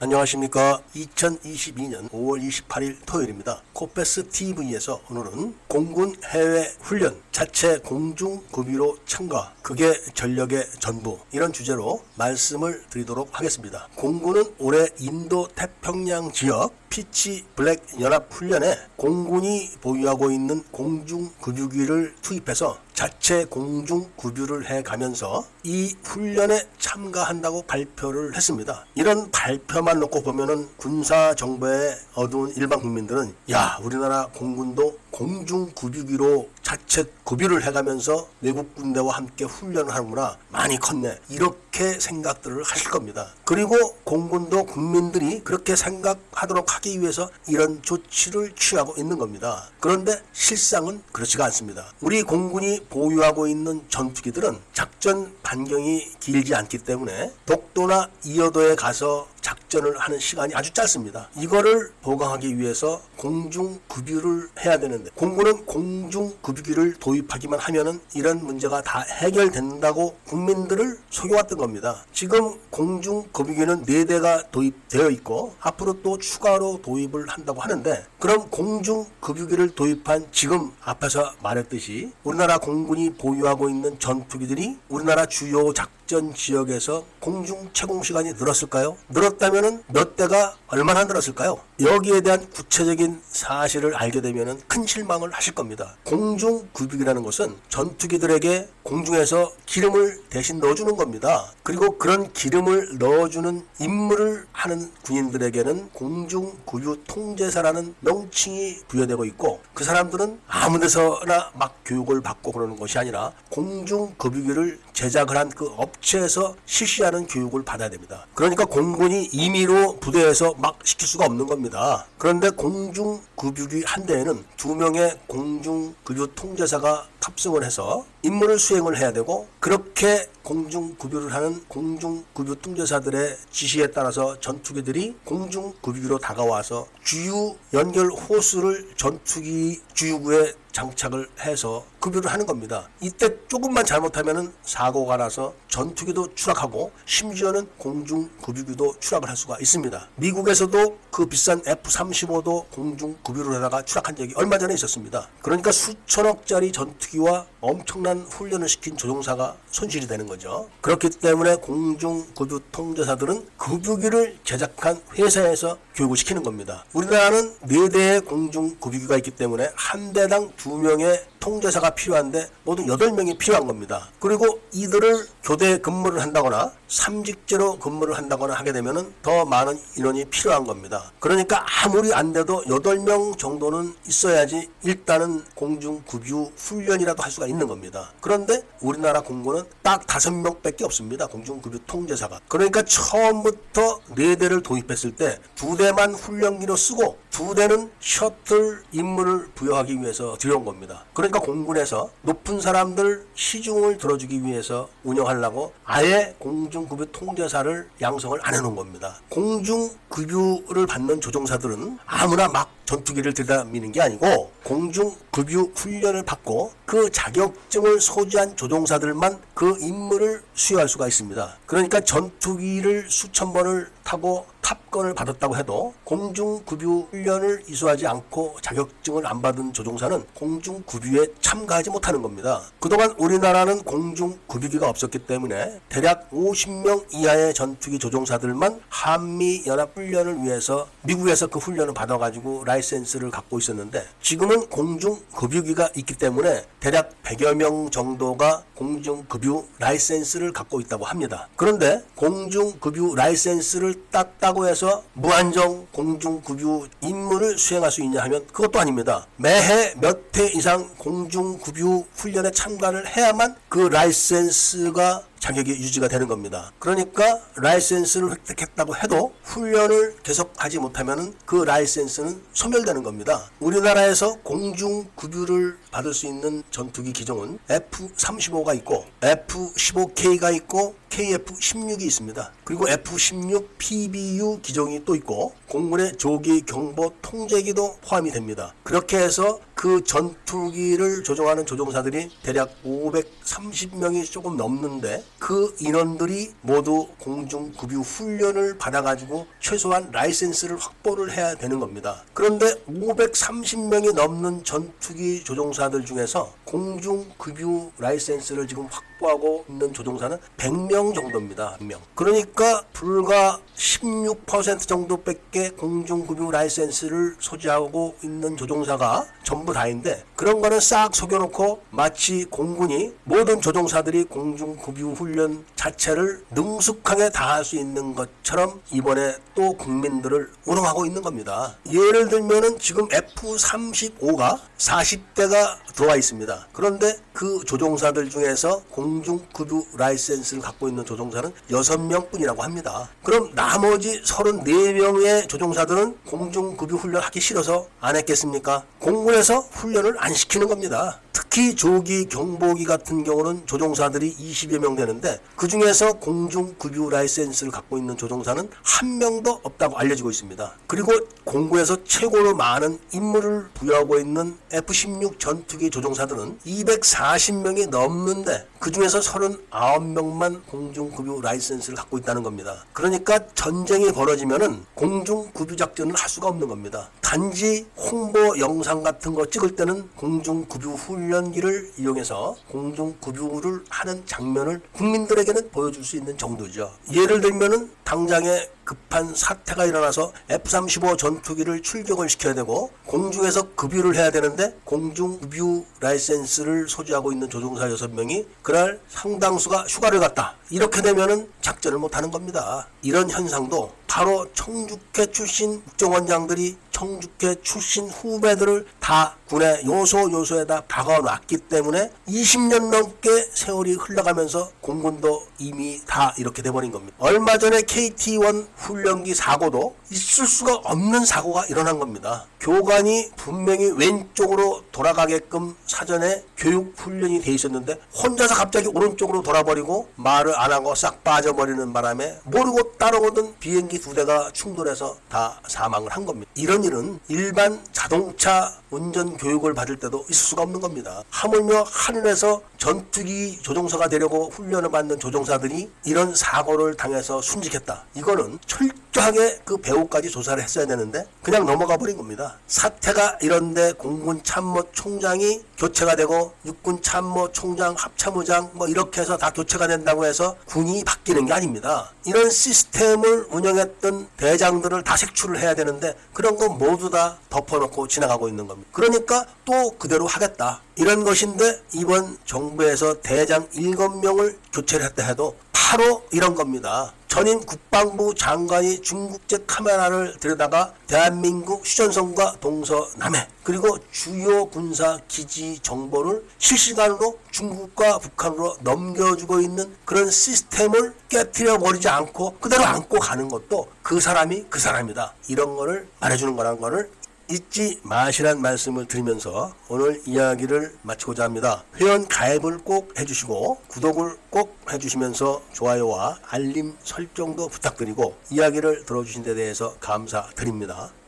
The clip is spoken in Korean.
안녕하십니까. 2022년 5월 28일 토요일입니다. 코페스 TV에서 오늘은 공군 해외 훈련 자체 공중 급유로 참가 그게 전력의 전부 이런 주제로 말씀을 드리도록 하겠습니다. 공군은 올해 인도 태평양 지역 Pitch Black 연합 훈련에 공군이 보유하고 있는 공중 급유기를 투입해서 자체 공중 급유를 해 가면서 이 훈련에 참가한다고 발표를 했습니다. 이런 발표만 놓고 보면은 군사 정보에 어두운 일반 국민들은 야 우리나라 공군도 공중 급유기로 자체 급유를 해가면서 외국 군대와 함께 훈련을 하는구나 많이 컸네 이렇게 생각들을 하실 겁니다. 그리고 공군도 국민들이 그렇게 생각하도록 하기 위해서 이런 조치를 취하고 있는 겁니다. 그런데 실상은 그렇지가 않습니다. 우리 공군이 보유하고 있는 전투기들은 작전 반경이 길지 않기 때문에 독도나 이어도에 가서 작전을 하는 시간이 아주 짧습니다. 이거를 보강하기 위해서 공중 급유를 해야 되는데 공군은 공중 급유기를 도입하기만 하면은 이런 문제가 다 해결된다고 국민들을 속여왔던 겁니다. 지금 공중 급유기는 4대가 도입되어 있고 앞으로 또 추가로 도입을 한다고 하는데 그럼 공중 급유기를 도입한 지금 앞에서 말했듯이 우리나라 공군이 보유하고 있는 전투기들이 우리나라 주요 작 전 지역에서 공중 채공 시간이 늘었을까요? 늘었다면 몇 대가 얼마나 늘었을까요? 여기에 대한 구체적인 사실을 알게 되면 큰 실망을 하실 겁니다. 공중 급유기라는 것은 전투기들에게 공중에서 기름을 대신 넣어주는 겁니다. 그리고 그런 기름을 넣어주는 임무를 하는 군인들에게는 공중 급유 통제사라는 명칭이 부여되고 있고 그 사람들은 아무 데서나 막 교육을 받고 그러는 것이 아니라 공중 급유기를 제작을 한 그 업체에서 실시하는 교육을 받아야 됩니다. 그러니까 공군이 임의로 부대에서 막 시킬 수가 없는 겁니다. 그런데 공중 급유기 한 대에는 두 명의 공중 급유 통제사가 탑승을 해서 임무를 수행을 해야 되고 그렇게 공중 급유를 하는 공중 급유 통제사들의 지시에 따라서 전투기들이 공중 급유로 다가와서 주유 연결 호스를 전투기 주유구에 장착을 해서 급유를 하는 겁니다. 이때 조금만 잘못하면 사고가 나서 전투기도 추락하고 심지어는 공중 급유기도 추락을 할 수가 있습니다. 미국에서도 그 비싼 F-35도 공중 급유를 하다가 추락한 적이 얼마 전에 있었습니다. 그러니까 수천억짜리 전투기와 엄청난 훈련을 시킨 조종사가 손실이 되는 거죠. 그렇기 때문에 공중 급유 통제사들은 급유기를 제작한 회사에서 교육을 시키는 겁니다. 우리나라는 4대의 공중 급유기가 있기 때문에 한 대당 2명의 통제사가 필요한데 모두 8명이 필요한 겁니다. 그리고 이들을 교대 근무를 한다거나 삼직제로 근무를 한다거나 하게 되면 더 많은 인원이 필요한 겁니다. 그러니까 아무리 안 돼도 8명 정도는 있어야지 일단은 공중 급유 훈련이라도 할 수가 있는 겁니다. 그런데 우리나라 공군은 딱 5명밖에 없습니다. 공중 급유 통제사가. 그러니까 처음부터 4대를 도입했을 때 2대만 훈련기로 쓰고 2대는 셔틀 임무를 부여하기 위해서 들여온 겁니다. 그러니까 공군에서 높은 사람들 시중을 들어주기 위해서 운영하려고 아예 공중 급유 통제사를 양성을 안 해놓은 겁니다. 공중급유를 받는 조종사들은 아무나 막 전투기를 들다미는 게 아니고 공중급유 훈련을 받고 그 자격증을 소지한 조종사들만 그 임무를 수행할 수가 있습니다. 그러니까 전투기를 수천 번을 타고 탑건을 받았다고 해도 공중급유 훈련을 이수하지 않고 자격증을 안 받은 조종사는 공중급유에 참가하지 못하는 겁니다. 그동안 우리나라는 공중급유기가 없었기 때문에 대략 50명 이하의 전투기 조종사들만 한미연합훈련을 위해서 미국에서 그 훈련을 받아가지고 라이센스를 갖고 있었는데 지금은 공중급유기가 있기 때문에 대략 100여 명 정도가 공중급유 라이센스를 갖고 있다고 합니다. 그런데 공중급유 라이센스를 땄다고 해서 무한정 공중급유 임무를 수행할 수 있냐 하면 그것도 아닙니다. 매해 몇 회 이상 공중급유 훈련에 참가를 해야만 그 라이센스가 자격이 유지가 되는 겁니다. 그러니까 라이센스를 획득했다고 해도 훈련을 계속하지 못하면 그 라이센스는 소멸되는 겁니다. 우리나라에서 공중 급유를 받을 수 있는 전투기 기종은 F-35가 있고 F-15K가 있고 KF-16이 있습니다. 그리고 F-16 PBU 기종이 또 있고 공군의 조기 경보 통제기도 포함이 됩니다. 그렇게 해서 그 전투기를 조종하는 조종사들이 대략 530명이 조금 넘는데 그 인원들이 모두 공중급유 훈련을 받아가지고 최소한 라이센스를 확보를 해야 되는 겁니다. 그런데 530명이 넘는 전투기 조종사들 중에서 공중급유 라이센스를 지금 확보하고 있는 조종사는 100명 정도입니다. 1명. 그러니까 불과 16% 정도밖에 공중급유 라이센스를 소지하고 있는 조종사가 전부 다인데 그런 거는 싹 속여놓고 마치 공군이 모든 조종사들이 공중급유 훈련 자체를 능숙하게 다 할 수 있는 것처럼 이번에 또 국민들을 우롱하고 있는 겁니다. 예를 들면은 지금 F-35가 40대가 들어와 있습니다. 그런데 그 조종사들 중에서 공중급유 라이센스를 갖고 있는 조종사는 6명 뿐이라고 합니다. 그럼 나머지 34명의 조종사들은 공중급유 훈련 하기 싫어서 안 했겠습니까? 공군에서 훈련을 안 시키는 겁니다. 특히 조기 경보기 같은 경우는 조종사들이 20여 명 되는데 그 중에서 공중급유 라이센스를 갖고 있는 조종사는 한 명도 없다고 알려지고 있습니다. 그리고 공군에서 최고로 많은 임무를 부여하고 있는 F-16 전투기 조종사들은 240명이 넘는데 그 중에서 39명만 공중급유 라이센스를 갖고 있다는 겁니다. 그러니까 전쟁이 벌어지면은 공중급유 작전을 할 수가 없는 겁니다. 단지 홍보 영상 같은 거 찍을 때는 공중급유 훈련기를 이용해서 공중급유를 하는 장면을 국민들에게는 보여줄 수 있는 정도죠. 예를 들면은 당장에 급한 사태가 일어나서 F-35 전투기를 출격을 시켜야 되고 공중에서 급유를 해야 되는데 공중 급유 라이센스를 소지하고 있는 조종사 6명이 그날 상당수가 휴가를 갔다. 이렇게 되면은 작전을 못 하는 겁니다. 이런 현상도 바로 청주회 출신 국정원장들이 청주회 출신 후배들을 다 군의 요소 요소에다 박아놨기 때문에 20년 넘게 세월이 흘러가면서 공군도 이미 다 이렇게 돼버린 겁니다. 얼마 전에 KT-1 훈련기 사고도 있을 수가 없는 사고가 일어난 겁니다. 교관이 분명히 왼쪽으로 돌아가게끔 사전에 교육 훈련이 돼 있었는데 혼자서 갑자기 오른쪽으로 돌아버리고 말을 안 하고 싹 빠져버리는 바람에 모르고 따라오던 비행기 두 대가 충돌해서 다 사망을 한 겁니다. 이런 일은 일반 자동차 운전 교육을 받을 때도 있을 수가 없는 겁니다. 하물며 하늘에서 전투기 조종사가 되려고 훈련을 받는 조종사들이 이런 사고를 당해서 순직했다. 이거는 철 저하게 그 배우까지 조사를 했어야 되는데 그냥 넘어가 버린 겁니다. 사태가 이런데 공군 참모 총장이 교체가 되고 육군 참모 총장 합참의장 뭐 이렇게 해서 다 교체가 된다고 해서 군이 바뀌는 게 아닙니다. 이런 시스템을 운영했던 대장들을 다 색출을 해야 되는데 그런 거 모두 다 덮어놓고 지나가고 있는 겁니다. 그러니까 또 그대로 하겠다. 이런 것인데 이번 정부에서 대장 7명을 교체를 했다 해도 바로 이런 겁니다. 전임 국방부 장관이 중국제 카메라를 들여다가 대한민국 휴전선과 동서남해 그리고 주요 군사 기지 정보를 실시간으로 중국과 북한으로 넘겨주고 있는 그런 시스템을 깨뜨려 버리지 않고 그대로 안고 가는 것도 그 사람이 그 사람이다. 이런 거를 말해주는 거라는 거를 잊지 마시란 말씀을 드리면서 오늘 이야기를 마치고자 합니다. 회원 가입을 꼭 해주시고 구독을 꼭 해주시면서 좋아요와 알림 설정도 부탁드리고 이야기를 들어주신 데 대해서 감사드립니다.